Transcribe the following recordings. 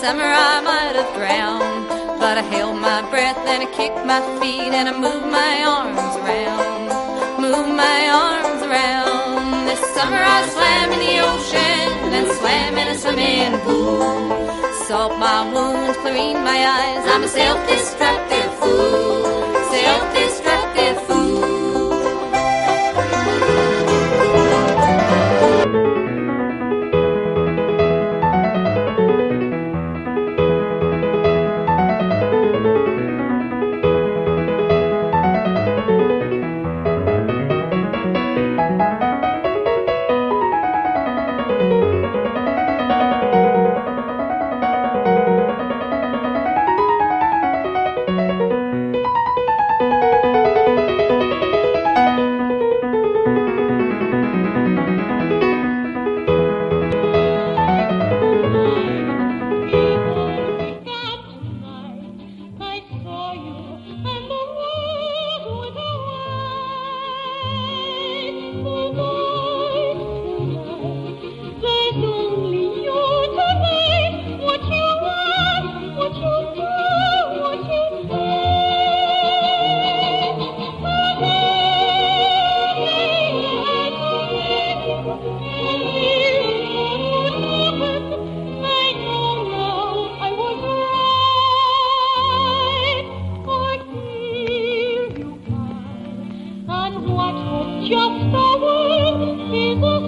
summer I might have drowned. But I held my breath and I kicked my feet and I moved my arms around. Moved my arms around. This summer I swam in the ocean and swam in a swimming pool. Salt my wounds, clean my eyes. I'm a self-destructive fool. What just your sorrow is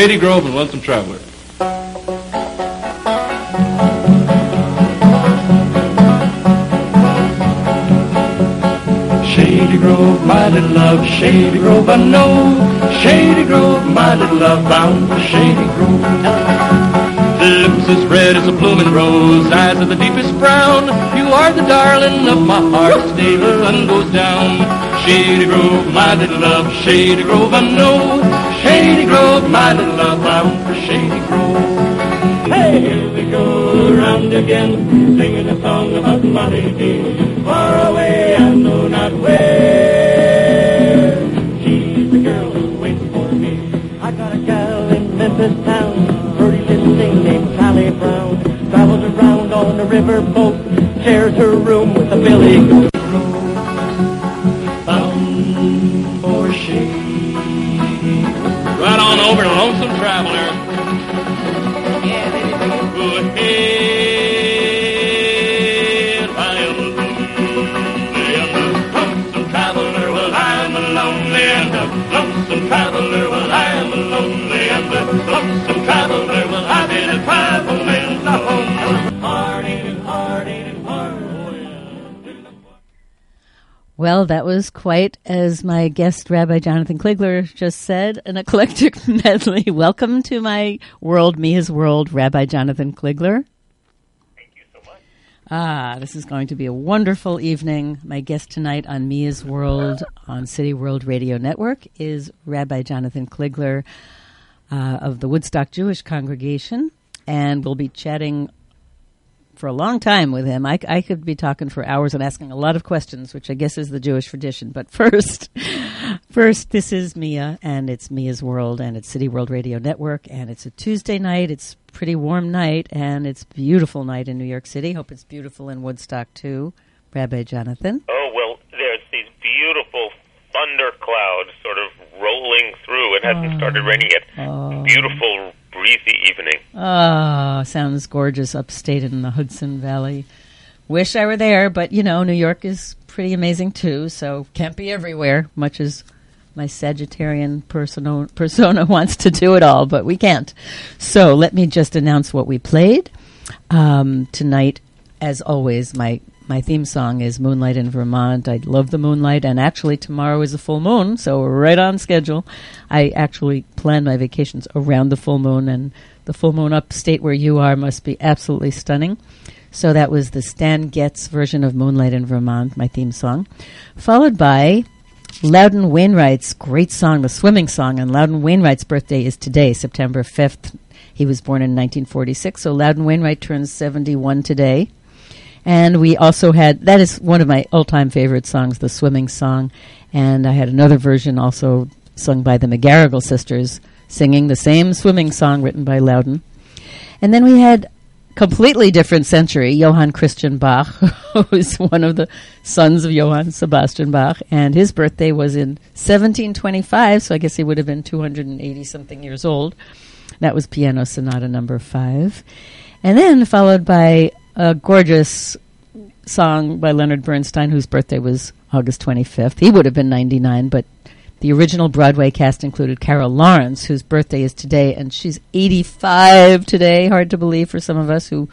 Shady Grove and Lonesome Traveler. Shady Grove, my little love, Shady Grove, I know. Shady Grove, my little love, bound for Shady Grove. Lips as red as a blooming rose, eyes of the deepest brown. You are the darling of my heart, stay the sun goes down. Shady Grove, my little love, Shady Grove, I know. Shady Grove, my little love, bound for Shady Grove. Hey, here we go around again, singing a song about my lady. Far away, I know not where. She's the girl who's waiting for me. I got a gal in Memphis town, pretty little thing named Sally Brown. Travels around on a river boat, shares her room with a billy goat. Bound for shade. Right on over to Lonesome Traveler. Go ahead, I am lonesome traveler. Well, I'm lonely and lonesome traveler. Well, that was quite, as my guest Rabbi Jonathan Kligler just said, an eclectic medley. Welcome to my world, Mia's world, Rabbi Jonathan Kligler. Thank you so much. Ah, this is going to be a wonderful evening. My guest tonight on Mia's World on City World Radio Network is Rabbi Jonathan Kligler uh, of the Woodstock Jewish Congregation, and we'll be chatting for a long time with him. I, I could be talking for hours and asking a lot of questions, which I guess is the Jewish tradition. But first, first, this is Mia, and it's Mia's World, and it's City World Radio Network, and it's a Tuesday night. It's pretty warm night, and it's beautiful night in New York City. Hope it's beautiful in Woodstock too, Rabbi Jonathan. Oh, well, there's these beautiful thunder clouds sort of rolling through. It hasn't started raining yet. Oh. Beautiful, breezy evening. Oh, sounds gorgeous upstate in the Hudson Valley. Wish I were there, but you know, New York is pretty amazing too, so can't be everywhere, much as my Sagittarian persona, persona wants to do it all, but we can't. So let me just announce what we played. Um, tonight, as always, my my theme song is Moonlight in Vermont. I love the moonlight, and actually tomorrow is a full moon, so we're right on schedule. I actually plan my vacations around the full moon, and the full moon upstate where you are must be absolutely stunning. So that was the Stan Getz version of Moonlight in Vermont, my theme song, followed by Loudon Wainwright's great song, the swimming song. And Loudon Wainwright's birthday is today, September 5th. He was born in 1946, so Loudon Wainwright turns 71 today. And we also had, that is one of my all time favorite songs, the swimming song. And I had another version also sung by the McGarrigle sisters, singing the same swimming song written by Loudon. And then we had completely different century, Johann Christian Bach, who's one of the sons of Johann Sebastian Bach, and his birthday was in 1725, so I guess he would have been 280 something years old. That was Piano Sonata number five. And then followed by a gorgeous song by Leonard Bernstein, whose birthday was August 25th. He would have been 99, but the original Broadway cast included Carol Lawrence, whose birthday is today, and she's 85 today. Hard to believe for some of us who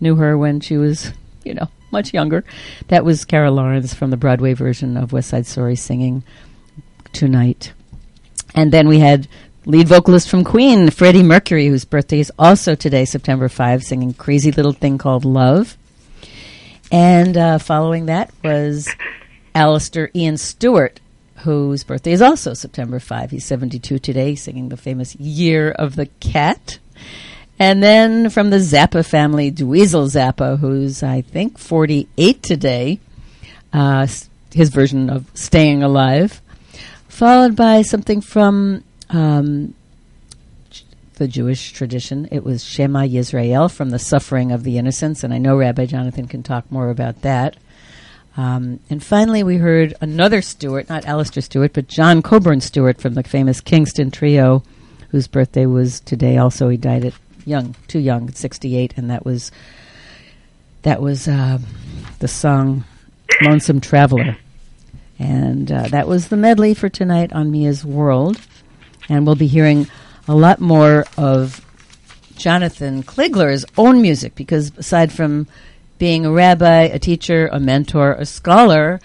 knew her when she was, you know, much younger. That was Carol Lawrence from the Broadway version of West Side Story singing tonight. And then we had lead vocalist from Queen, Freddie Mercury, whose birthday is also today, September 5, singing Crazy Little Thing Called Love. And uh, following that was Alistair Ian Stewart, whose birthday is also September 5. He's 72 today, singing the famous Year of the Cat. And then from the Zappa family, Dweezil Zappa, who's, I think, 48 today, uh, his version of Staying Alive. Followed by something from um, the Jewish tradition. It was Shema Yisrael from the Suffering of the Innocents, and I know Rabbi Jonathan can talk more about that. Um, and finally, we heard another Stewart, not Alistair Stewart, but John Coburn Stewart from the famous Kingston Trio, whose birthday was today. Also, he died at young, too young, at 68, and that was that was uh, the song "Lonesome Traveler," and uh, that was the medley for tonight on Mia's World. And we'll be hearing a lot more of Jonathan Kligler's own music because aside from being a rabbi, a teacher, a mentor, a scholar,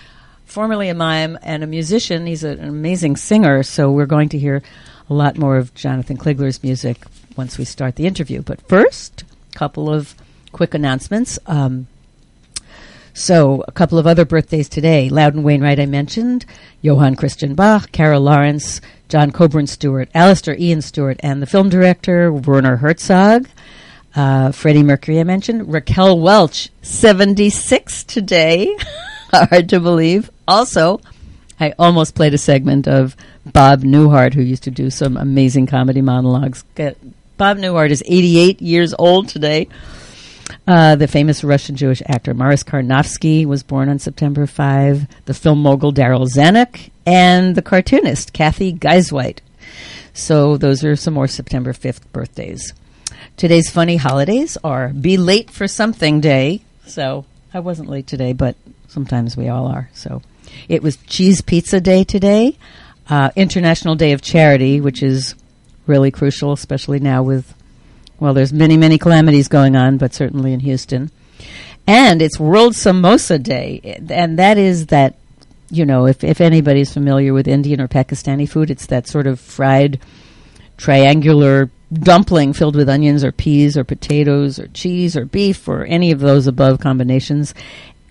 formerly a mime, and a musician, he's an amazing singer. So we're going to hear a lot more of Jonathan Kligler's music once we start the interview. But first, a couple of quick announcements. Um, so, a couple of other birthdays today. Loudon Wainwright, I mentioned, Johann Christian Bach, Carol Lawrence, John Coburn Stewart, Alistair Ian Stewart, and the film director, Werner Herzog. Uh, Freddie Mercury, I mentioned. Raquel Welch, 76 today. Hard to believe. Also, I almost played a segment of Bob Newhart, who used to do some amazing comedy monologues. Bob Newhart is 88 years old today. Uh, the famous Russian Jewish actor Morris Carnovsky was born on September 5. The film mogul Darryl Zanuck and the cartoonist Cathy Guisewite. So those are some more September 5th birthdays. Today's funny holidays are Be Late for Something Day. So I wasn't late today, but sometimes we all are. So it was Cheese Pizza Day today, uh, International Day of Charity, which is really crucial, especially now with, well, there's many, many calamities going on, but certainly in Houston. And it's World Samosa Day, and that is that, you know, if, if anybody's familiar with Indian or Pakistani food, it's that sort of fried triangular dumpling filled with onions or peas or potatoes or cheese or beef or any of those above combinations.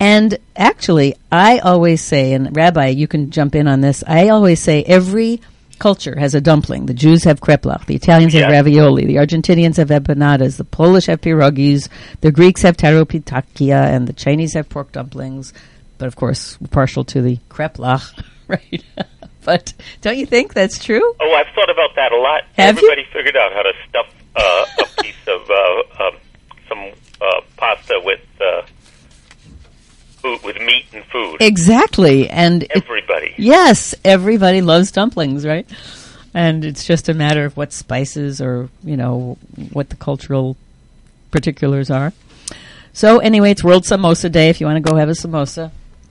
And actually, I always say, and Rabbi, you can jump in on this, I always say every culture has a dumpling. The Jews have kreplach, the Italians have ravioli, the Argentinians have empanadas, the Polish have pierogies, the Greeks have tyropitakia, and the Chinese have pork dumplings. But of course, we're partial to the kreplach, right? but don't you think that's true? Oh, I've thought about that a lot. Have Everybody you? figured out how to stuff uh, a piece of uh, um, some uh, pasta with uh, food, with meat and food. Exactly. And it, Everybody. Yes, everybody loves dumplings, right? And it's just a matter of what spices or, you know, what the cultural particulars are. So, anyway, it's World Samosa Day if you want to go have a samosa.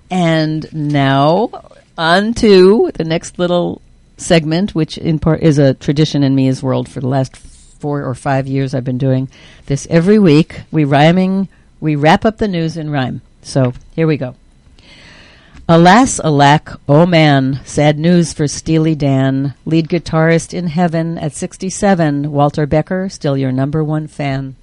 And now, on to the next little segment, which in part is a tradition in Mia's world for the last four or five years. I've been doing this every week. We rhyming, we wrap up the news in rhyme. So, here we go. Alas, alack, oh man, sad news for Steely Dan. Lead guitarist in heaven at 67, Walter Becker, still your number one fan.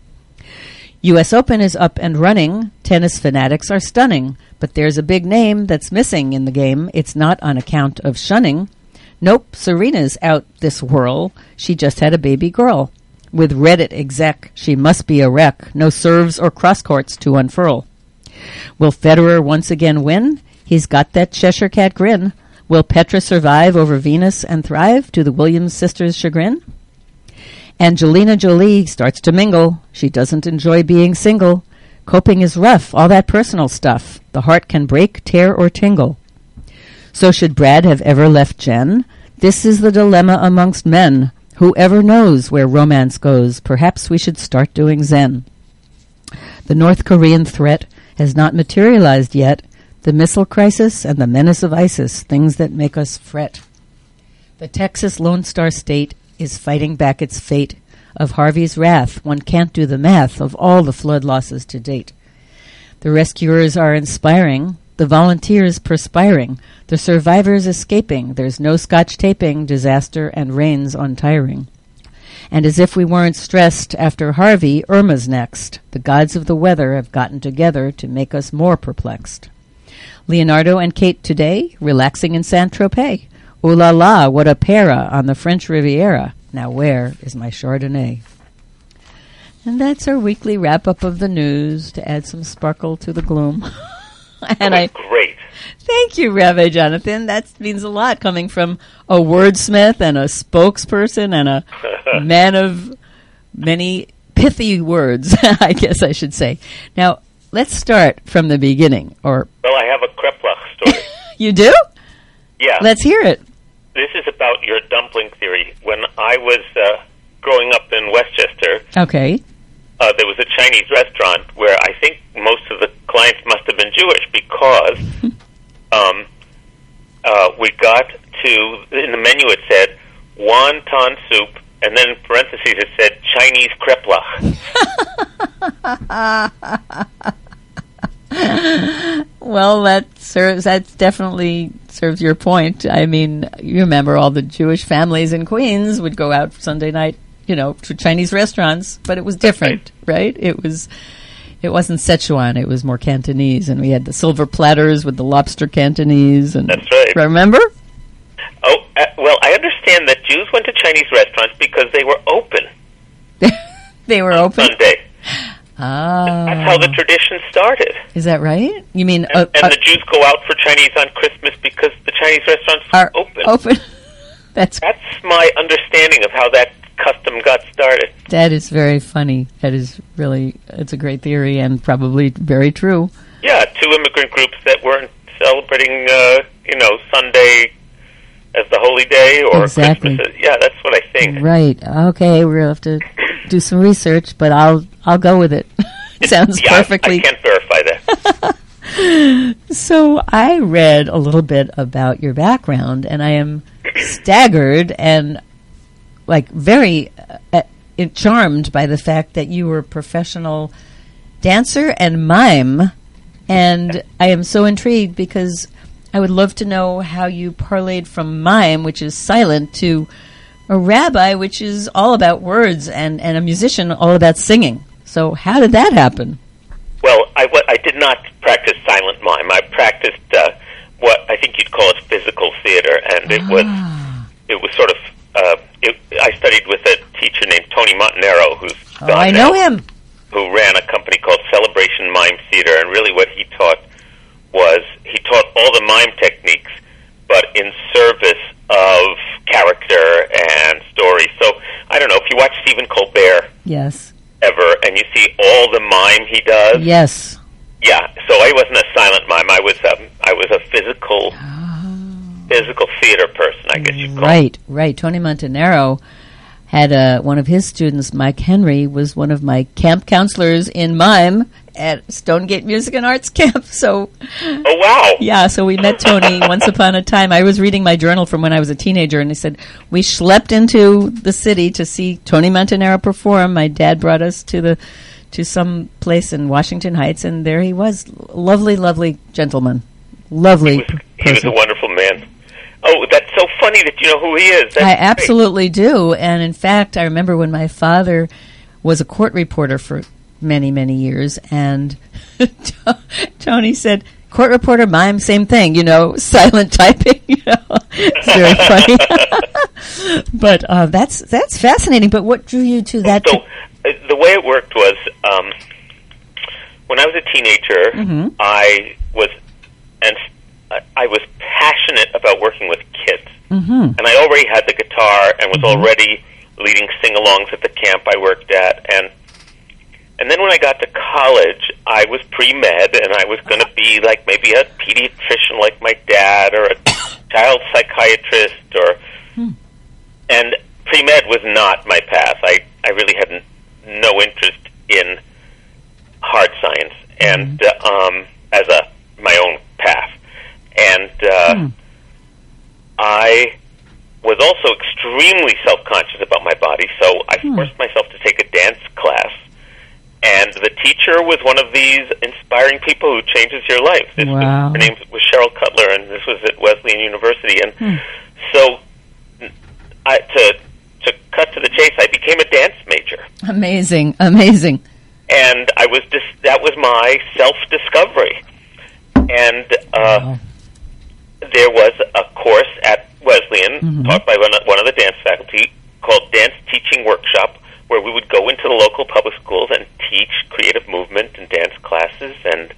US Open is up and running. Tennis fanatics are stunning. But there's a big name that's missing in the game. It's not on account of shunning. Nope, Serena's out this whirl. She just had a baby girl. With Reddit exec, she must be a wreck. No serves or cross courts to unfurl. Will Federer once again win? He's got that Cheshire Cat grin. Will Petra survive over Venus and thrive to the Williams sisters' chagrin? Angelina Jolie starts to mingle. She doesn't enjoy being single. Coping is rough, all that personal stuff. The heart can break, tear, or tingle. So should Brad have ever left Jen? This is the dilemma amongst men. Whoever knows where romance goes, perhaps we should start doing Zen. The North Korean threat has not materialized yet. The missile crisis and the menace of ISIS, things that make us fret. The Texas Lone Star State is fighting back its fate of Harvey's wrath. One can't do the math of all the flood losses to date. The rescuers are inspiring, the volunteers perspiring, the survivors escaping. There's no scotch taping, disaster and rains untiring. And as if we weren't stressed after Harvey, Irma's next. The gods of the weather have gotten together to make us more perplexed. Leonardo and Kate today, relaxing in Saint Tropez. Ooh la la, what a para on the French Riviera. Now where is my Chardonnay? And that's our weekly wrap up of the news to add some sparkle to the gloom. and I Great. Thank you, Rabbi Jonathan. That means a lot coming from a wordsmith and a spokesperson and a man of many pithy words, I guess I should say. Now, let's start from the beginning. Or Well, I have a kreplach story. you do? yeah. Let's hear it. This is about your dumpling theory. When I was uh, growing up in Westchester, Okay. uh, there was a Chinese restaurant where I think most of the clients must have been Jewish because um, uh, we got to in the menu it said wonton soup, and then in parentheses it said Chinese kreplach. Well, that serves. That definitely serves your point. I mean, you remember all the Jewish families in Queens would go out Sunday night, you know, to Chinese restaurants, but it was different, right? It was. It wasn't Szechuan; it was more Cantonese, and we had the silver platters with the lobster Cantonese. And That's right. Remember? Oh, uh, well, I understand that Jews went to Chinese restaurants because they were open they were open. Sunday. Ah, That's how the tradition started. is that right? You mean And, uh, and uh, the Jews go out for Chinese on Christmas because the Chinese restaurants are open. Open. That's That's my understanding of how that custom got started. That is very funny. That is really, it's a great theory and probably very true. Yeah, two immigrant groups that weren't celebrating, uh, you know, Sunday as the holy day or Exactly. Christmas. Yeah, that's what I think. Right. Okay, we'll have to do some research, but I'll I'll go with it. it sounds yeah, I- perfectly I, can't verify that. So I read a little bit about your background, and I am staggered and like very charmed by the fact that you were a professional dancer and mime, and I am so intrigued because I would love to know how you parlayed from mime, which is silent, to a rabbi, which is all about words, and, and a musician, all about singing. So how did that happen? Well, I, did not practice silent mime. I practiced uh, what I think you'd call it physical theater, and it was Ah. it was sort of. Uh, it, I studied with a teacher named Tony Montanaro, who's Oh, I know now, him. who ran a company called Celebration Mime Theater, and really what he taught was he taught all the mime techniques, but in service of character and story. So I don't know if you watch Stephen Colbert Yes. ever, and you see all the mime he does. Yes. Yeah, so I wasn't a silent mime. I was um, I was a physical physical theater person, I guess you'd call. Right, right. Tony Montanaro had uh, one of his students, Mike Henry, was one of my camp counselors in mime at Stonegate Music and Arts Camp. So, Oh wow! yeah, so we met Tony once upon a time. I was reading my journal from when I was a teenager, and he said, We schlepped into the city to see Tony Montanaro perform. My dad brought us to the to some place in Washington Heights, and there he was. Lovely, lovely gentleman. Lovely He was, he was a wonderful man. Oh, that's so funny that you know who he is. That's I great. absolutely do. And in fact, I remember when my father was a court reporter for many, many years, and Tony said, Court reporter, mime, same thing, you know, silent typing, you know. It's very funny. but uh, that's that's fascinating. But what drew you to that? So uh, the way it worked was um, when I was a teenager, Mhm. I was and I- was passionate about working with kids, hmm and I already had the guitar and was already leading sing-alongs at the camp I worked at, and and then when I got to college, I was pre-med, and I was going to be like maybe a pediatrician like my dad, or a child psychiatrist, or and pre-med was not my path. I I really had n- no interest in hard science and uh, um, as a my own path, and uh, Hmm. I was also extremely self-conscious about my body. So I Hmm. forced myself to take a dance class, and the teacher was one of these inspiring people who changes your life. This Wow. was, her name was Cheryl Cutler, and this was at Wesleyan University, and Hmm. so I, to to cut to the chase, I became a dance major, Amazing, amazing. and I was dis- that was my self discovery, and uh, Wow. There was a course at Wesleyan Mhm. taught by one of, one of the dance faculty called Dance Teaching Workshop, where we would go into the local public schools and teach creative movement and dance classes. And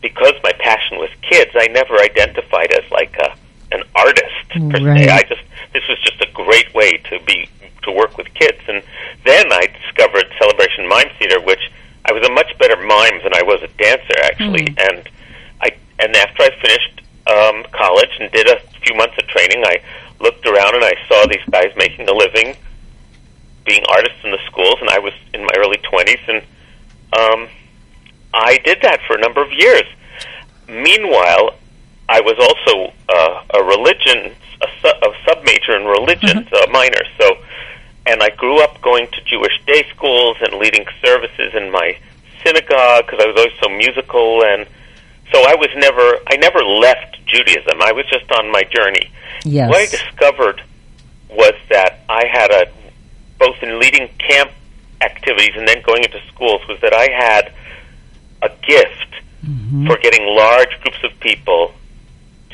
because my passion was kids, I never identified as like a an artist per Right. se. I just this was just a great way to be to work with kids. And then I discovered Celebration Mime Theater, which I was a much better mime than I was a dancer actually. Hmm. And I and after I finished um, college and did a few months of training, I looked around and I saw these guys making a living being artists in the schools, and I was in my early twenties, and um, I did that for a number of years. Meanwhile, I was also uh, a religion, a, su- a sub major in religion, so a minor. So, and I grew up going to Jewish day schools and leading services in my synagogue because I was always so musical, and so I was never, I never left Judaism. I was just on my journey. Yes. What I discovered was that I had a both in leading camp activities and then going into schools was that I had a gift Mhm. for getting large groups of people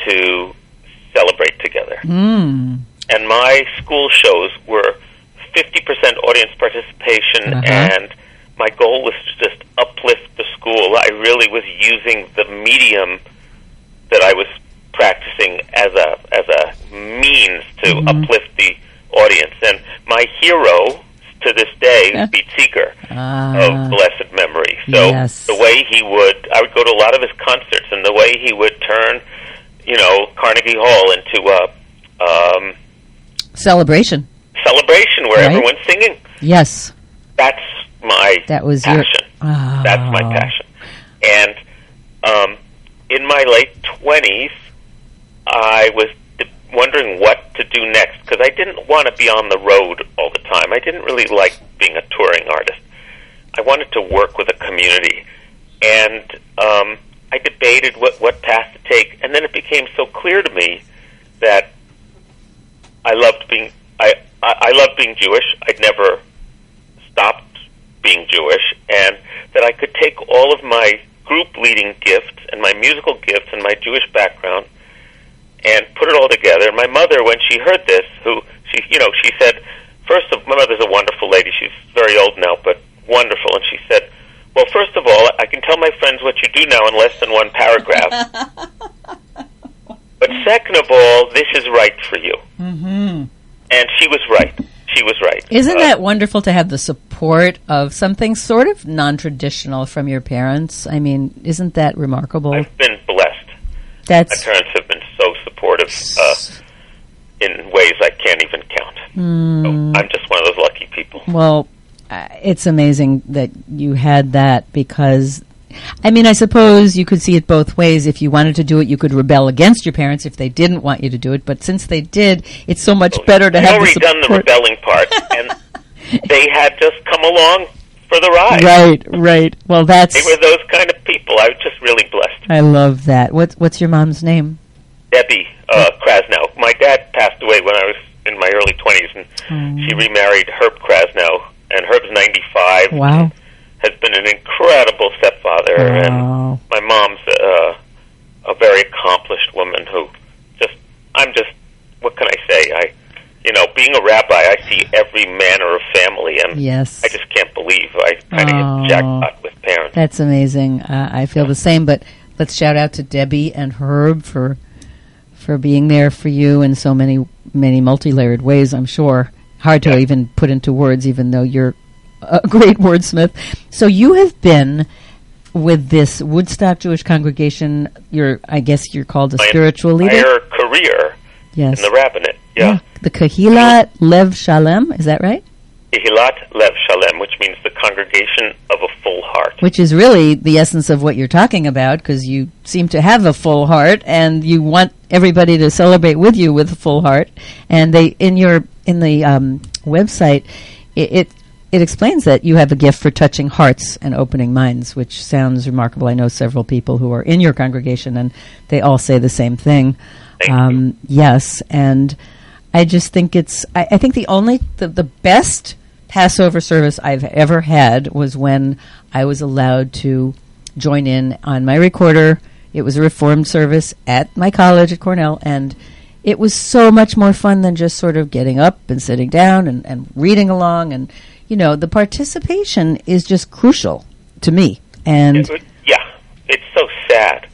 to celebrate together. Mm. And my school shows were 50% audience participation Uh-huh. and my goal was to just uplift the school. I really was using the medium that I was practicing as a as a means to Mhm. uplift the audience. And my hero, to this day, Pete Seeger Ah, of blessed memory. So Yes. the way he would, I would go to a lot of his concerts, and the way he would turn, you know, Carnegie Hall into a um, celebration. celebration where Right. everyone's singing. Yes, That's my that was your. passion. Ah. That's my passion. And um, in my late twenties, I was wondering what to do next because I didn't want to be on the road all the time. I didn't really like being a touring artist. I wanted to work with a community, and um, I debated what what path to take. And then it became so clear to me that I loved being I I, I loved being Jewish. I'd never stopped being Jewish, and that I could take all of my group leading gifts and my musical gifts and my Jewish background and put it all together. My mother, when she heard this, who she, you know, she said, first of my mother's a wonderful lady. She's very old now, but wonderful. And she said, well, first of all, I can tell my friends what you do now in less than one paragraph. but second of all, this is right for you. Mm-hmm. And she was right. She was right. Isn't Uh, that wonderful to have the support of something sort of non-traditional from your parents? I mean, isn't that remarkable? I've been blessed. That's My parents have been so supportive uh, in ways I can't even count. Hmm. So I'm just one of those lucky people. well, uh, it's amazing that you had that because. I mean, I suppose you could see it both ways. If you wanted to do it, you could rebel against your parents if they didn't want you to do it. But since they did, it's so much better to have the already done the rebelling part, and they had just come along for the ride. Right, right. Well, that's. They were those kind of people. I was just really blessed. I love that. What's what's your mom's name? Debbie uh, Krasnow. My dad passed away when I was in my early 20s, and Hmm. she remarried Herb Krasnow, and Herb's 95. Wow. Has been an incredible stepfather, and Wow. my mom's uh, a very accomplished woman who just I'm just what can I say? I you know, being a rabbi, I see every manner of family, and Yes. I just can't believe I kind of hit jackpot with parents. That's amazing. Uh, I feel the same. But let's shout out to Debbie and Herb for for being there for you in so many many multi-layered ways. I'm sure hard to Yeah. even put into words, even though you're a great wordsmith. So you have been with this Woodstock Jewish congregation. You're, I guess, you're called a My spiritual leader. entire career Yes. in the rabbinate. Yeah. The Kahila Lev Shalem. Is that right? Kahilat Lev Shalem, which means the congregation of a full heart. which is really the essence of what you're talking about because you seem to have a full heart and you want everybody to celebrate with you with a full heart. And they in your in the um, website it, it it explains that you have a gift for touching hearts and opening minds which sounds remarkable. I know several people who are in your congregation and they all say the same thing. Um, yes and i just think it's I, I think the only the, the best Passover service I've ever had was when I was allowed to join in on my recorder. It was a reformed service at my college at Cornell, and it was so much more fun than just sort of getting up and sitting down and, and reading along. And, you know, the participation is just crucial to me. And It yeah, it's so sad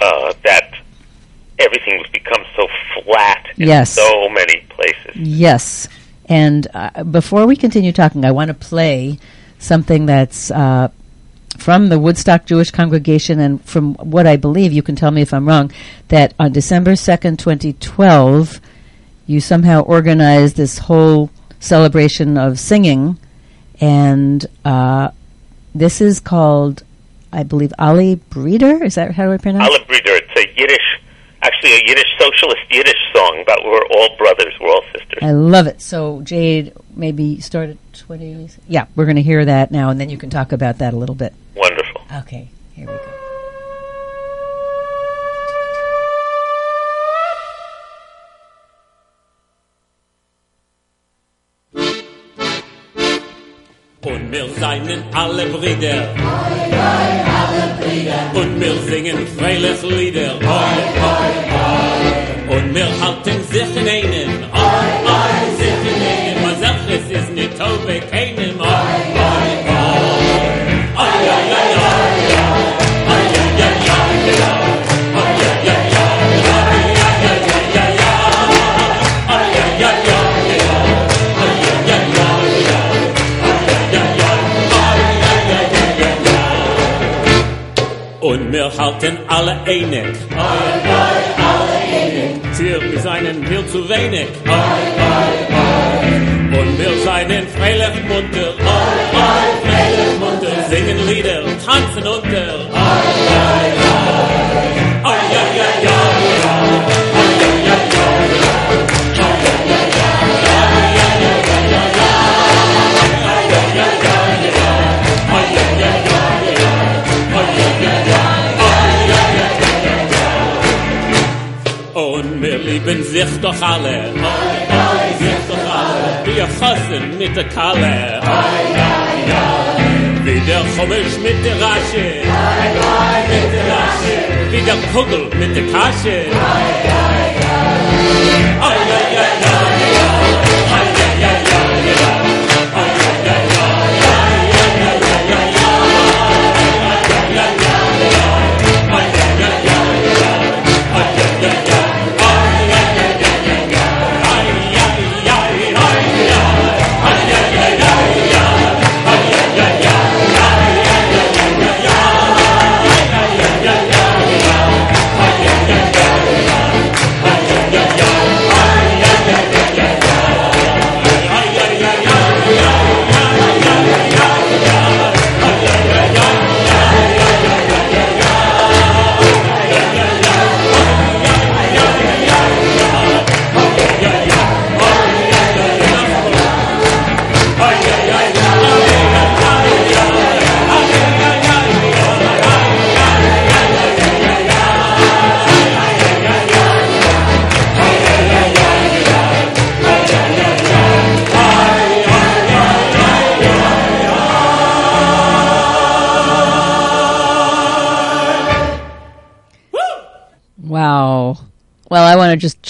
uh, that everything has become so flat in Yes. so many places. Yes. And uh, before we continue talking, I want to play something that's uh, from the Woodstock Jewish Congregation, and from what I believe, you can tell me if I'm wrong, that on December 2nd, 2012, you somehow organized this whole celebration of singing, and uh, this is called, I believe, Ale Brider. Is that how do I pronounce it? Ale Brider, it's a Yiddish, actually a Yiddish socialist Yiddish song about we're all brothers, we're all sisters. I love it. So, Jade, maybe start at 20. Yeah, we're going to hear that now, and then you can talk about that a little bit. Wonderful. Okay, here we go. Und wir seien alle Brüder. Und wir singen freilich Lieder. Oi, oi, oi. Und wir halten sich in Und wir halten alle einig. Oi, oi, alle einig. Ziel, wir seien viel zu wenig. Oi, oi, oi. Und wir seien freilich munter. Oi, oi, freilich munter. Singen Lieder, tanzen unter. Lieben sich doch alle. Oi, oi, sich doch alle. Wir fassen mit der Kalle. Oi, oi, oi. Wie der Chumisch mit der Rasche. Oi, oi, mit der Rasche. Wie der Kugel mit der Kasche. Oi, oi, oi,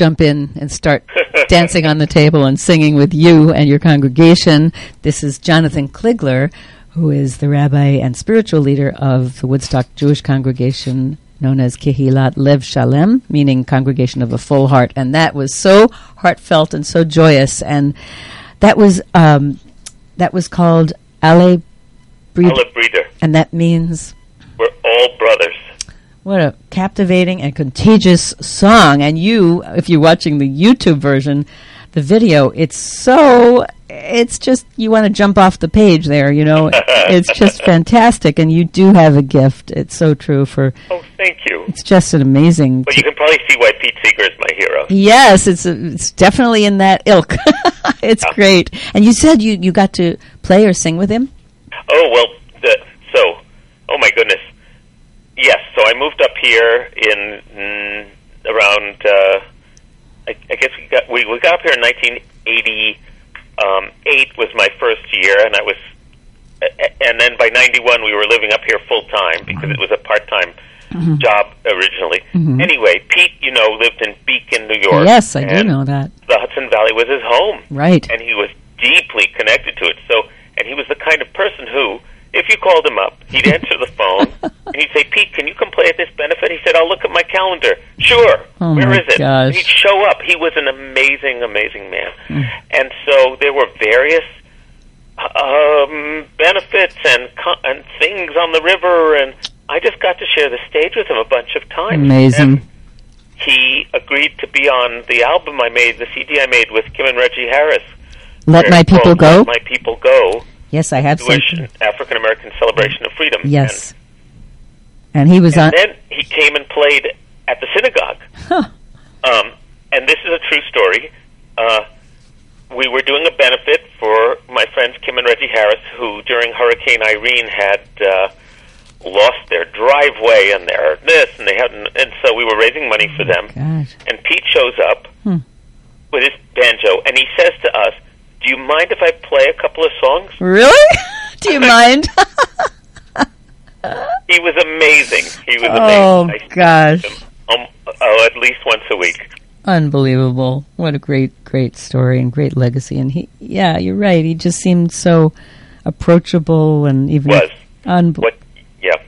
jump in and start dancing on the table and singing with you and your congregation. This is Jonathan Kligler, who is the rabbi and spiritual leader of the Woodstock Jewish congregation known as Kehilat Lev Shalem, meaning congregation of a full heart. And that was so heartfelt and so joyous. And that was um, that was called Ale Brider, Ale Brider. and that means We're all brothers. What a captivating and contagious song. And you, if you're watching the YouTube version, the video, it's so, it's just, you want to jump off the page there, you know. it's just fantastic. And you do have a gift. It's so true for, Oh, thank you. it's just an amazing. But you can probably see why Pete Seeger is my hero. Yes, it's it's definitely in that ilk. it's great. And you said you, you got to play or sing with him? Oh well, the, so oh my goodness, yes. So I moved up here in mm, around. Uh, I, I guess we got we, we got up here in 1988 was my first year, and I was, and then by 91 we were living up here full time because it was a part time. Job originally. Anyway, Pete, you know, lived in Beacon, New York. yes, I do know that. The Hudson Valley was his home Right. and he was deeply connected to it. So, and he was the kind of person who, if you called him up, he'd answer the phone and he'd say, "Pete, can you come play at this benefit?" He said, "I'll look at my calendar." Sure. Oh, Where is it? gosh. And he'd show up. He was an amazing, amazing man. Hmm. And so there were various um, benefits and co- and things on the river, and I just got to share the stage with him a bunch of times. Amazing. And he agreed to be on the album I made, the CD I made with Kim and Reggie Harris. Let my people called go. Let My People Go, Yes, I have seen. African American celebration of freedom. Yes. And he was And, on. and then he came and played at the synagogue. Huh. Um, and this is a true story. Uh, we were doing a benefit for my friends Kim and Reggie Harris, who during Hurricane Irene had uh, lost their driveway and their this, and they hadn't, and so we were raising money for them. Gosh. And Pete shows up Hmm. with his banjo, and he says to us, "Do you mind if I play a couple of songs?" Really? Do you mind? He was amazing. He was oh amazing. I gosh. Um, oh, at least once a week. Unbelievable. What a great, great story and great legacy. And he, yeah, you're right. He just seemed so approachable and even. Was unbe- what? Yeah.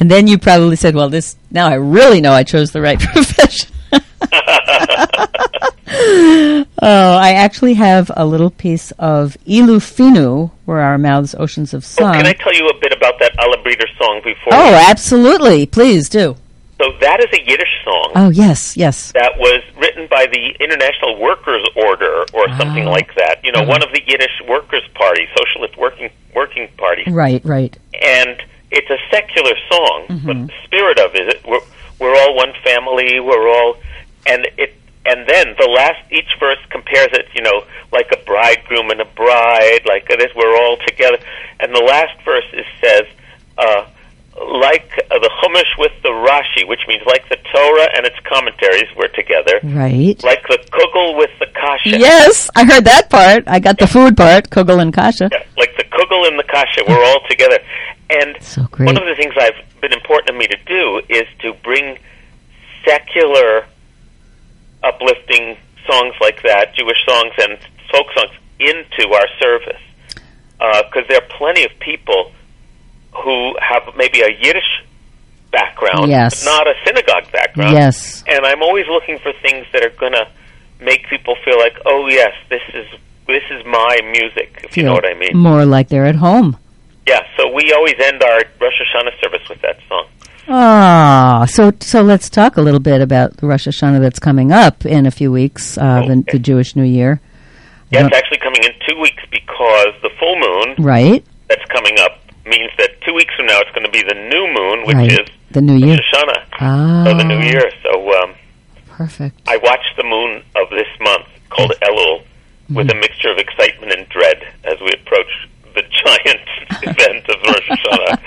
And then you probably said, well, this, now I really know I chose the right profession. Oh, I actually have a little piece of Ilu Finu, where our mouths oceans of Oh, song. can I tell you a bit about that Ale Brider song before? oh, absolutely. Please do. So that is a Yiddish song Oh, yes, yes. that was written by the International Workers Order or something Ah. like that. You know, Uh-huh. one of the Yiddish Workers' Party, socialist working working parties. Right, right. and it's a secular song, Mm-hmm. but the spirit of it, we're, we're all one family, we're all, and it, and then the last, each verse compares it, you know, like a bridegroom and a bride, like this, we're all together, and the last verse is says, uh, like uh, the Chumash with the Rashi, which means like the Torah and its commentaries, we're together. Right. Like the Kugel with the Kasha. Yes, I heard that part. I got the food part, Kugel and Kasha. Yeah, like the Kugel and the Kasha, we're all together. And So great. one of the things I've been important to me to do is to bring secular, uplifting songs like that, Jewish songs and folk songs, into our service. Uh, because there are plenty of people who have maybe a Yiddish background, Yes. but not a synagogue background. Yes. And I'm always looking for things that are going to make people feel like, oh yes, this is this is my music, if you know what I mean. More like they're at home. Yeah, so we always end our Rosh Hashanah service with that song. Ah, so so let's talk a little bit about the Rosh Hashanah that's coming up in a few weeks, uh, the, Okay. the Jewish New Year. Yeah, it's actually coming in two weeks because the full moon Right, that's coming up means that two weeks from now it's going to be the new moon, which right. is the New Year. Rosh Hashanah, Ah, so the new year. So um, Perfect. I watched the moon of this month called Elul with Mm-hmm. a mixture of excitement and dread as we approach the giant event of Rosh Hashanah.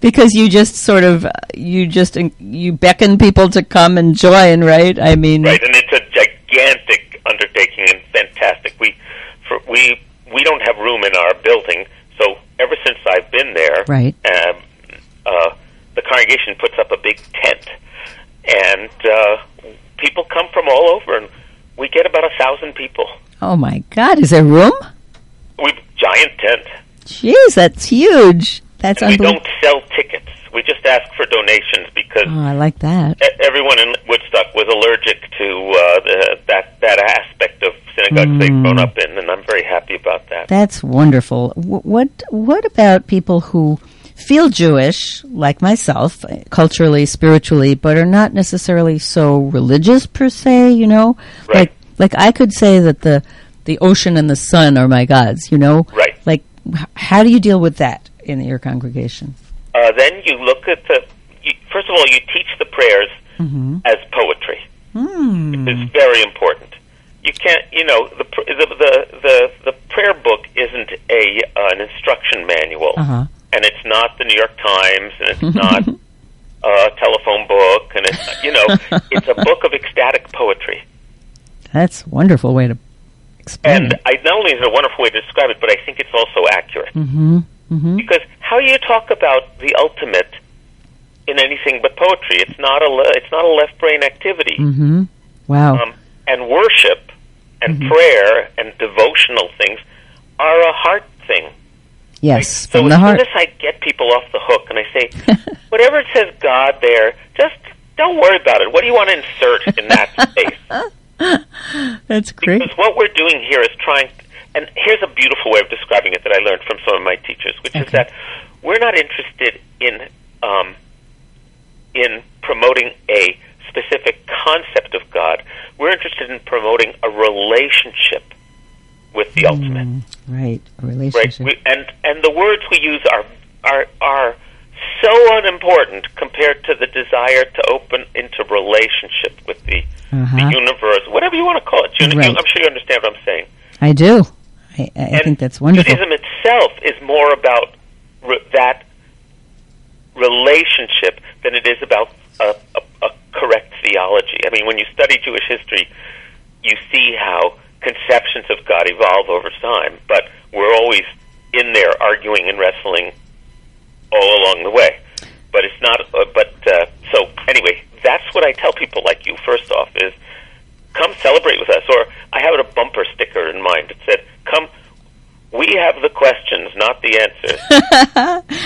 Because you just sort of you just you beckon people to come and join, right? I mean, Right, and it's a gigantic undertaking and fantastic. We for, we we don't have room in our building, so ever since I've been there, Right. um, uh, the congregation puts up a big tent, and uh, people come from all over, and we get about a thousand people. oh my God, is there room? We giant tent. Jeez, that's huge. That's And we don't sell tickets. We just ask for donations because Oh, I like that. everyone in Woodstock was allergic to uh, the, that that aspect of synagogues they've Mm. grown up in, and I'm very happy about that. That's wonderful. Wh- What What about people who feel Jewish, like myself, uh, culturally, spiritually, but are not necessarily so religious per se? You know, Right. like like I could say that the the ocean and the sun are my gods. You know, Right. Like, how do you deal with that in your congregation? Uh, then you look at the. You, first of all, you teach the prayers Mm-hmm. as poetry. Hmm. It's very important. You can't, you know, the the the the, the prayer book isn't a uh, an instruction manual, Uh-huh. and it's not the New York Times, and it's not a telephone book, and it's you know, it's a book of ecstatic poetry. That's a wonderful way to explain And it. I, not only is it a wonderful way to describe it, but I think it's also accurate. Mm-hmm. Mm-hmm. Because how you talk about the ultimate in anything but poetry? It's not a le- it's not a left brain activity. Mm-hmm. Wow. Um, and worship and Mm-hmm. prayer and devotional things are a heart thing. yes, So from the heart. as I get people off the hook and I say, whatever it says God there, just don't worry about it. What do you want to insert in that space? That's great. Because what we're doing here is trying, and here's a beautiful way of describing it that I learned from some of my teachers, which is that we're not interested in um, in promoting a specific concept of God. We're interested in promoting a relationship with the ultimate. Mm, right. A Right? We, and and the words we use are are are so unimportant compared to the desire to open into relationship with the Uh-huh. the universe, whatever you want to call it. You, you- Right. I'm sure you understand what I'm saying. I do. I, I think that's wonderful. Judaism itself is more about re- that relationship than it is about a, a, a correct theology. I mean, when you study Jewish history, you see how conceptions of God evolve over time, but we're always in there arguing and wrestling all along the way. But it's not. Uh, but uh, so anyway, that's what I tell people like you. First off, is come celebrate with us. Or I have a bumper sticker in mind that said, "Come, we have the questions, not the answers."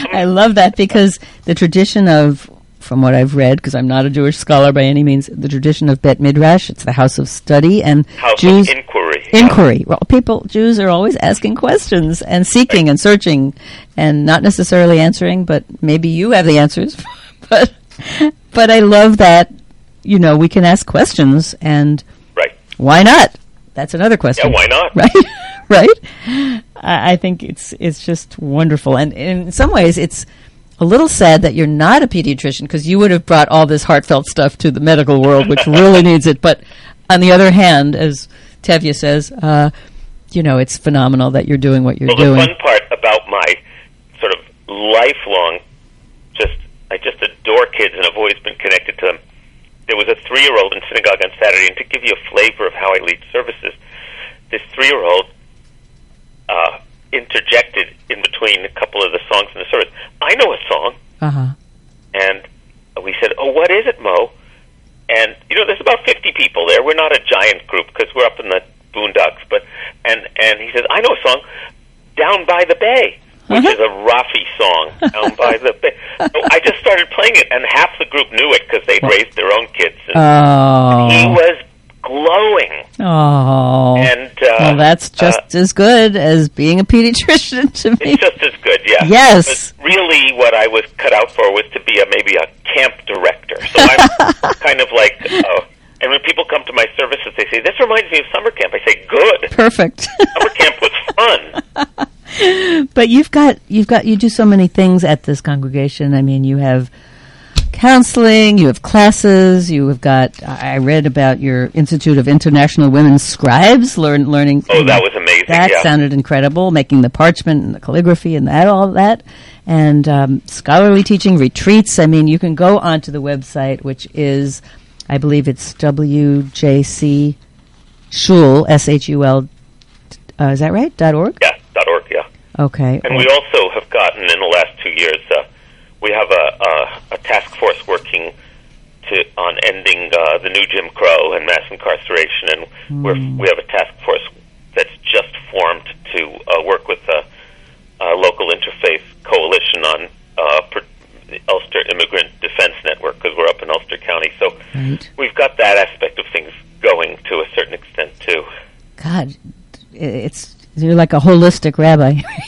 I love that because the tradition of from what I've read, because I'm not a Jewish scholar by any means, the tradition of Bet Midrash. It's the house of study and House Jews of inquiry. inquiry. Well, people, Jews are always asking questions and seeking and searching, and not necessarily answering. But maybe you have the answers. but but I love that. You know, we can ask questions, and Right. why not? That's another question. Yeah, why not? Right, right. I I think it's it's just wonderful, and in some ways, it's a little sad that you're not a pediatrician because you would have brought all this heartfelt stuff to the medical world, which really needs it. But on the other hand, as Tevye says, uh, you know, it's phenomenal that you're doing what you're Well, doing. the fun part about my sort of lifelong, just I just adore kids and I've always been connected to them. There was a three-year-old in synagogue on Saturday, and to give you a flavor of how I lead services, this three-year-old uh, interjected in between a couple of the songs in the service. I know a song, Uh huh. and we said, "Oh, what is it, Mo?" And you know, there's about 50 people there. We're not a giant group because we're up in the boondocks. But and and he says, "I know a song, Down by the Bay." Which is a Raffi song, down by the. So I just started playing it, and half the group knew it because they'd raised their own kids. And he Oh, was glowing, oh. and uh, well, that's just uh, as good as being a pediatrician to me. It's just as good, yeah. Yes. But really, what I was cut out for was to be a maybe a camp director. So I'm kind of like, oh. And when people come to my services, they say, "This reminds me of summer camp." I say, "Good. Perfect. Summer camp was fun." but you've got you've got you do so many things at this congregation. I mean, you have counseling, you have classes, you have got. I read about your Institute of International Women's Scribes, learn learning. Oh, that was amazing. That yeah. sounded incredible, making the parchment and the calligraphy and that all that, and um, scholarly teaching retreats. I mean, you can go onto the website, which is, I believe it's WJC Shul S H U L. Uh, is that right? Dot org. yeah. Dot org. Yeah. Okay. And we also have gotten in the last two years, uh, we have a, a, a task force working to on ending uh, the new Jim Crow and mass incarceration, and we're, we have a task force that's just formed to uh, work with a, a local interfaith coalition on uh, the Ulster Immigrant Defense Network because we're up in Ulster County. So Right. we've got that aspect of things going to a certain extent too. God, it's you're like a holistic rabbi.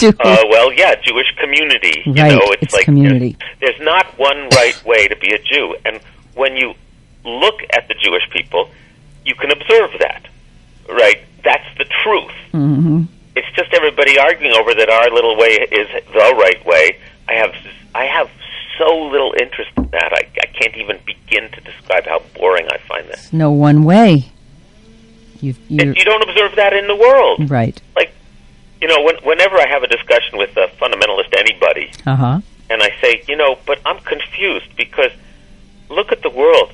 do. Uh, well, yeah, Jewish community. You Right, know, it's, it's like community. There's, there's not one right way to be a Jew, and when you look at the Jewish people, you can observe that. Right? That's the truth. hmm It's just everybody arguing over that our little way is the right way. I have I have so little interest in that. I, I can't even begin to describe how boring I find that. No one way. You've, you don't observe that in the world. right. Like, you know, when, whenever I have a discussion with a fundamentalist anybody, Uh huh. and I say, you know, but I'm confused because look at the world.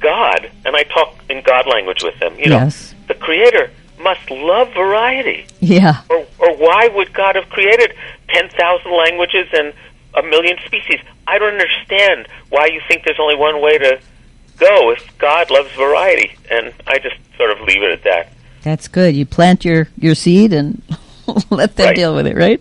God, and I talk in God language with them, you know, Yes. the Creator must love variety. Yeah. Or, or why would God have created 10,000 languages and a million species? I don't understand why you think there's only one way to go if God loves variety. And I just sort of leave it at that. That's good. You plant your your seed and let them Right. deal with it, right?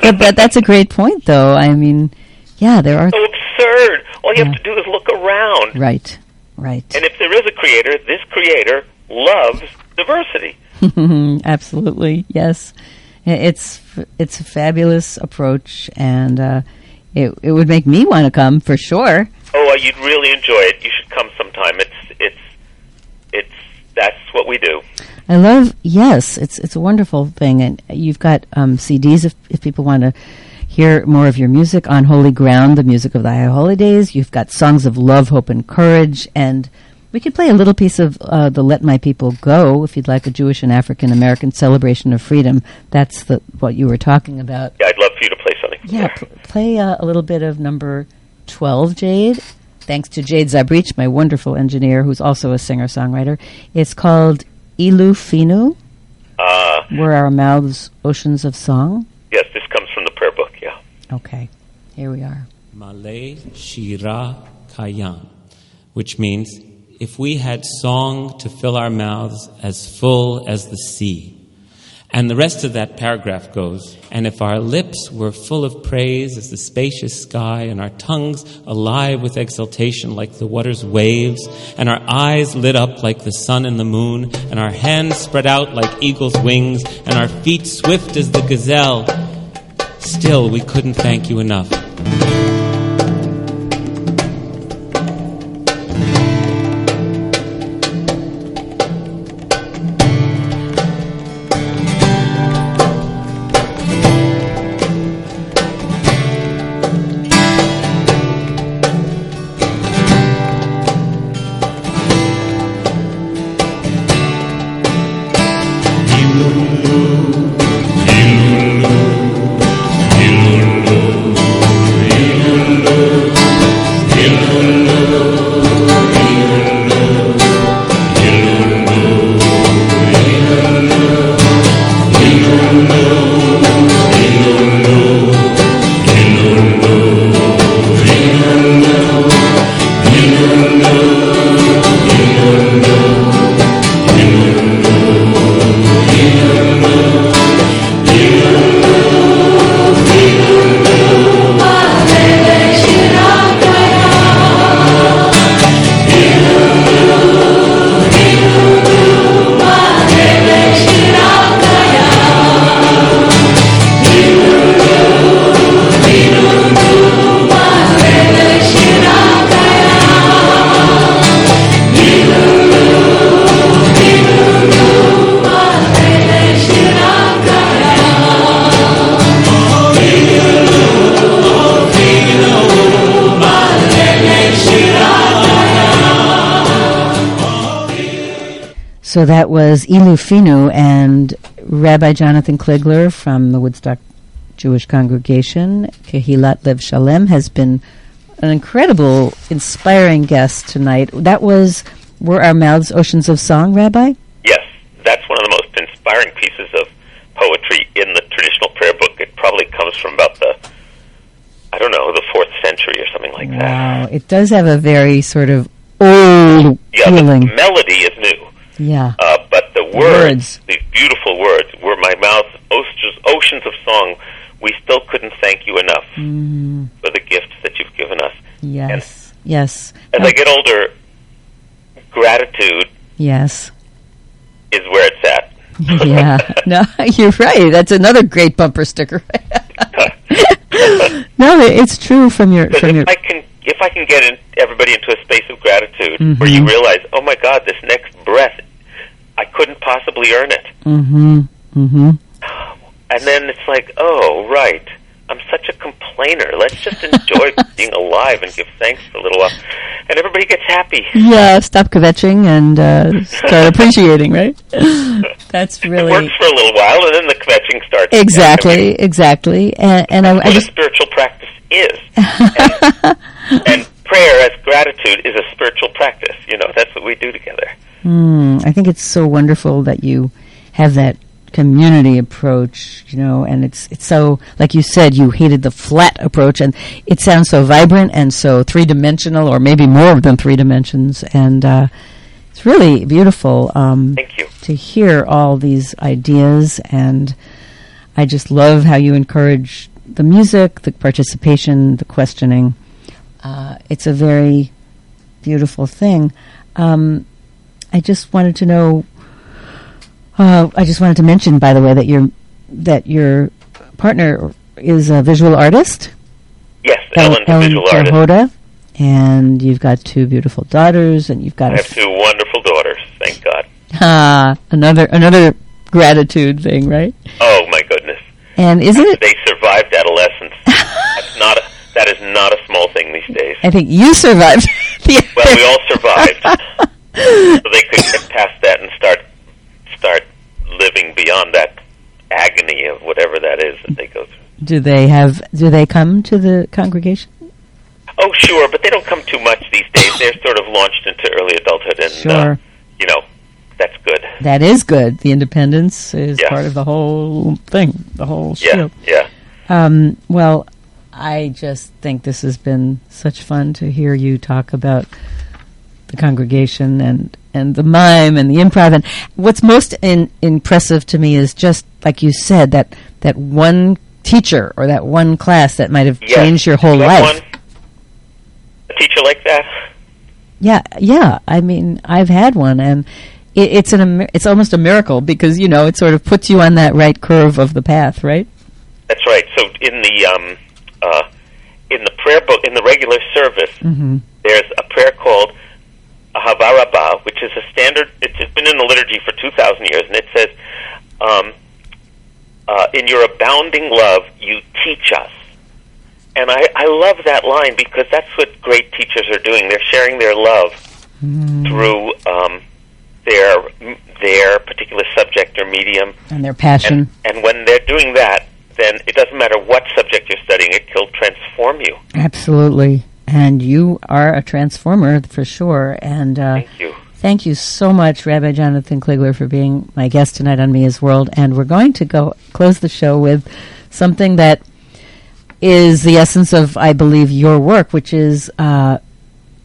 But, but that's a great point, though. I mean, yeah, there are So absurd. All you have to do is look around. right, right. And if there is a creator, this creator loves diversity. Absolutely, yes. It's it's a fabulous approach, and uh, it it would make me want to come for sure. Oh, uh, you'd really enjoy it. You should come sometime. It's it's it's that's what we do. I love yes, it's it's a wonderful thing, and you've got um, CDs if if people want to hear more of your music on Holy Ground, the music of the High Holidays. You've got songs of love, hope, and courage, and we could play a little piece of uh, the "Let My People Go" if you'd like a Jewish and African American celebration of freedom. That's the what you were talking about. Yeah, I'd love for you to play something. Yeah, pl- play uh, a little bit of number 12, Jade. Thanks to Jade Zabrich, my wonderful engineer, who's also a singer songwriter. It's called Ilu Finu, Uh, Were Our Mouths Oceans of Song. yes, this comes from the prayer book. Yeah. Okay, here we are. Malay Shira Kayam, which means if we had song to fill our mouths as full as the sea, And the rest of that paragraph goes, And if our lips were full of praise as the spacious sky, and our tongues alive with exultation like the water's waves, and our eyes lit up like the sun and the moon, and our hands spread out like eagle's wings, and our feet swift as the gazelle, still we couldn't thank you enough. So that was Ilu Finu and Rabbi Jonathan Kligler from the Woodstock Jewish Congregation. Kehilat Lev Shalem has been an incredible, inspiring guest tonight. That was Were Our Mouths Oceans of Song, Rabbi? Yes, that's one of the most inspiring pieces of poetry in the traditional prayer book. It probably comes from about the, I don't know, the fourth century or something like that. Wow, it does have a very sort of old Yeah, the feeling. melody is new. Yeah. Uh, but the words, Words. these beautiful words, were my mouth oceans, oceans of song. We still couldn't thank you enough Mm, for the gifts that you've given us. yes. Yes. As I get older, gratitude Yes. is where it's at. yeah. No, you're right. That's another great bumper sticker. no, it's true from your from your I can, if I can get in, everybody into a space of gratitude, where you Mhm. realize, oh my God, this next breath, I couldn't possibly earn it, Mhm. Mhm. and then it's like, oh right, I'm such a complainer. Let's just enjoy being alive and give thanks for a little while, and everybody gets happy. Yeah, stop kvetching and uh, start appreciating, right? That's It really works for a little while, and then the kvetching starts. I exactly, exactly. And, and I, I what a just spiritual practice is. and, prayer as gratitude is a spiritual practice. You know, that's what we do together. Hmm, I think it's so wonderful that you have that community approach, you know, and it's it's so like you said, you hated the flat approach, and it sounds so vibrant and so three dimensional, or maybe more than three dimensions, and uh, it's really beautiful. Um, Thank you. to hear all these ideas and I just love how you encourage the music, the participation, the questioning. Uh, it's a very beautiful thing. Um, I just wanted to know. Uh, I just wanted to mention, by the way, that your that your partner is a visual artist, Yes, Ellen's a Ellen visual artist. And you've got two beautiful daughters, and you've got I have two wonderful daughters. Thank God. Ah, another another gratitude thing, right? Oh my goodness, And isn't it? they survived adolescence. That's not a, that is not a small thing these days. I think you survived. Well, we all survived, so they could get past that and start start living beyond that agony of whatever that is that they go through. Do they have? Do they come to the congregation? Oh, sure, but they don't come too much these days. They're sort of launched into early adulthood, and uh, Sure. you know, that's good. That is good. The independence is Yeah. part of the whole thing, the whole Yeah, yeah. Um, well, I just think this has been such fun to hear you talk about the congregation and and the mime and the improv. And what's most in, impressive to me is just like you said, that that one teacher or that one class that might have Yes. changed your whole have life. One, a teacher like that? Yeah, yeah. I mean, I've had one, and it, it's an it's almost a miracle because you know it sort of puts you on that right curve of the path, right? That's right. So in the um, uh, in the prayer book, in the regular service, Mm-hmm. there's a prayer called Ahavah Rabbah, which is a standard. It's it's been in the liturgy for two thousand years, and it says, um, uh, "In your abounding love, you teach us." And I, I love that line because that's what great teachers are doing. They're sharing their love through um, their their particular subject or medium, And their passion. and, and when they're doing that, then it doesn't matter what subject you're studying; it will transform you. Absolutely. And you are a transformer for sure. And uh, Thank you. thank you so much, Rabbi Jonathan Kligler, for being my guest tonight on Mia's World. And we're going to go close the show with something that is the essence of, I believe, your work, which is uh,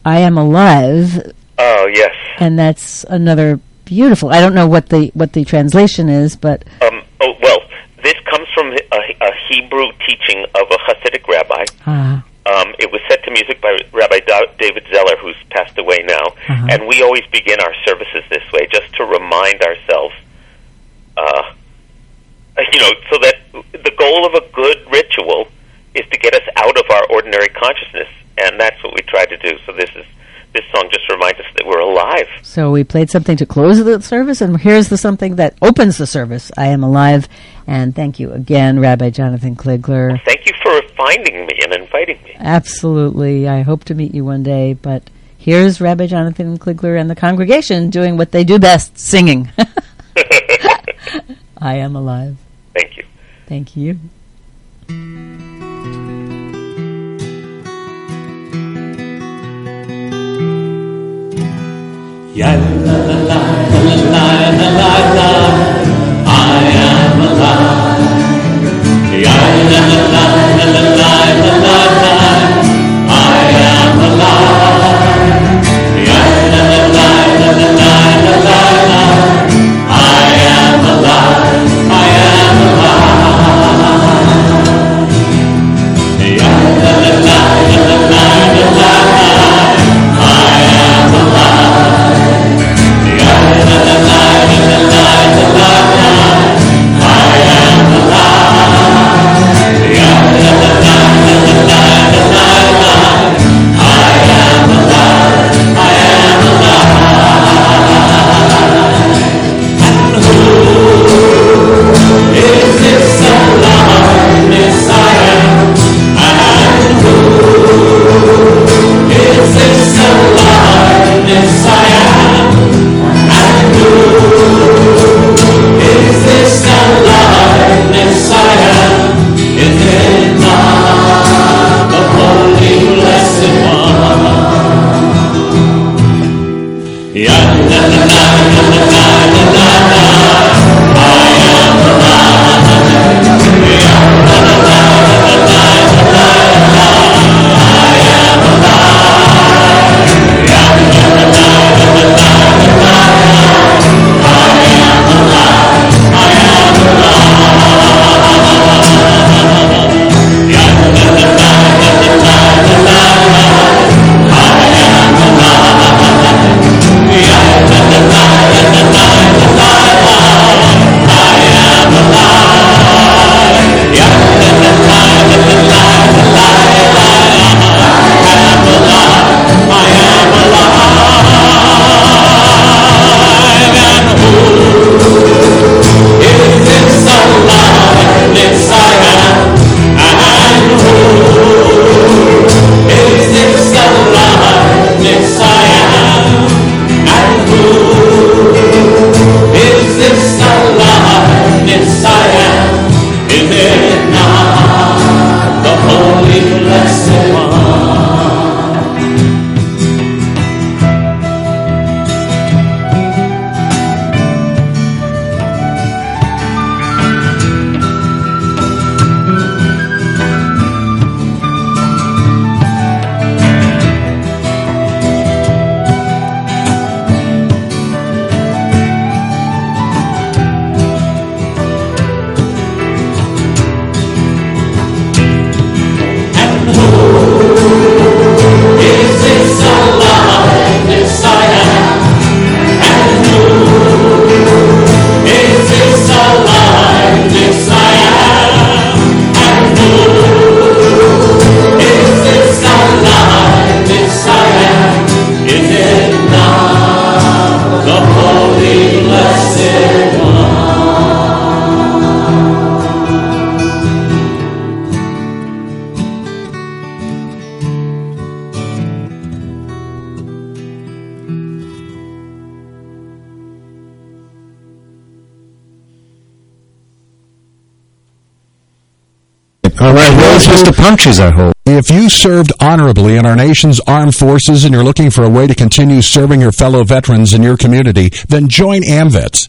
I Am Alive. Oh yes. And that's another beautiful. I don't know what the what the translation is, but Um, oh well, this comes from a, a Hebrew teaching of a Hasidic rabbi. uh, Um, it was set to music by Rabbi da- David Zeller, who's passed away now. Uh-huh. And we always begin our services this way, just to remind ourselves, uh, you know, so that the goal of a good ritual is to get us out of our ordinary consciousness, and that's what we try to do. So this is this song just reminds us that we're alive. So we played something to close the service, and here's the something that opens the service. I am alive, and thank you again, Rabbi Jonathan Kligler. Thank you for finding me and inviting me. Absolutely, I hope to meet you one day. But here's Rabbi Jonathan Kligler and the congregation doing what they do best: singing. I am alive. Thank you. Thank you. Ya All right, well, it's just the punctures, I hope. If you served honorably in our nation's armed forces and you're looking for a way to continue serving your fellow veterans in your community, then join AMVETS.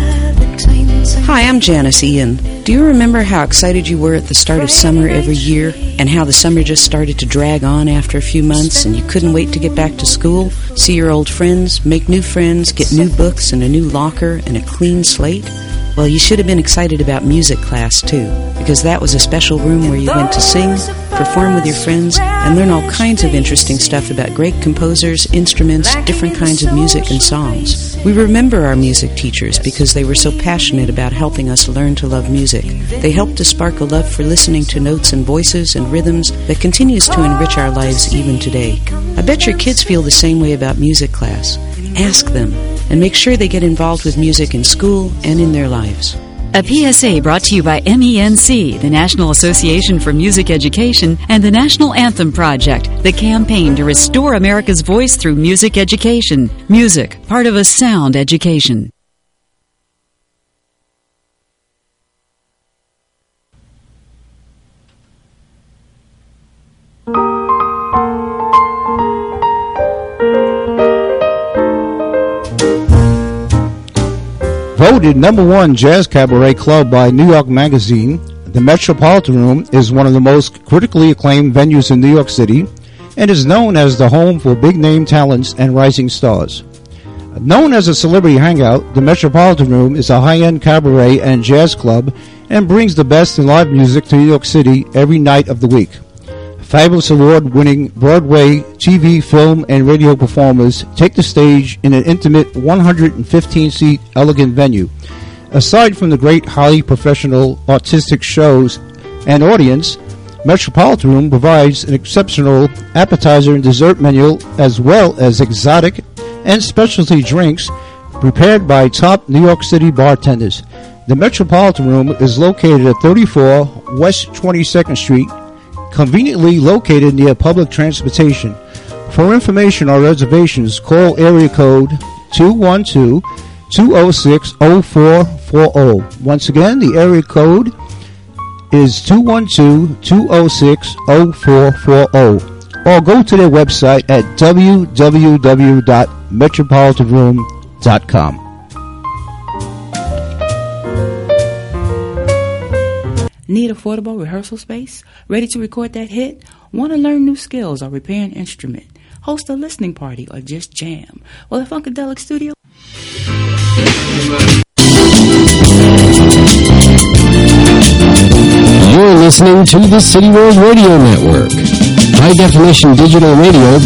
Hi, I'm Janis Ian. Do you remember how excited you were at the start of summer every year and how the summer just started to drag on after a few months and you couldn't wait to get back to school, see your old friends, make new friends, get new books and a new locker and a clean slate? Well, you should have been excited about music class too, because that was a special room where you went to sing, perform with your friends, and learn all kinds of interesting stuff about great composers, instruments, different kinds of music, and songs. We remember our music teachers because they were so passionate about helping us learn to love music. They helped to spark a love for listening to notes and voices and rhythms that continues to enrich our lives even today. I bet your kids feel the same way about music class. Ask them and make sure they get involved with music in school and in their lives. A PSA brought to you by MENC, the National Association for Music Education, and the National Anthem Project, the campaign to restore America's voice through music education. Music, part of a sound education. Voted number one jazz cabaret club by New York Magazine, the Metropolitan Room is one of the most critically acclaimed venues in New York City and is known as the home for big name talents and rising stars. Known as a celebrity hangout, the Metropolitan Room is a high end cabaret and jazz club and brings the best in live music to New York City every night of the week. Fabulous award winning Broadway, TV, film, and radio performers take the stage in an intimate 115 seat elegant venue. Aside from the great, highly professional artistic shows and audience, Metropolitan Room provides an exceptional appetizer and dessert menu as well as exotic and specialty drinks prepared by top New York City bartenders. The Metropolitan Room is located at 34 West 22nd Street conveniently located near public transportation. For information or reservations, call area code 212-206-0440. Once again, the area code is 212-206-0440. Or go to their website at www.metropolitanroom.com. Need affordable rehearsal space? Ready to record that hit? Want to learn new skills or repair an instrument? Host a listening party or just jam? Well, at Funkadelic Studio. You're listening to the City World Radio Network. High definition digital radio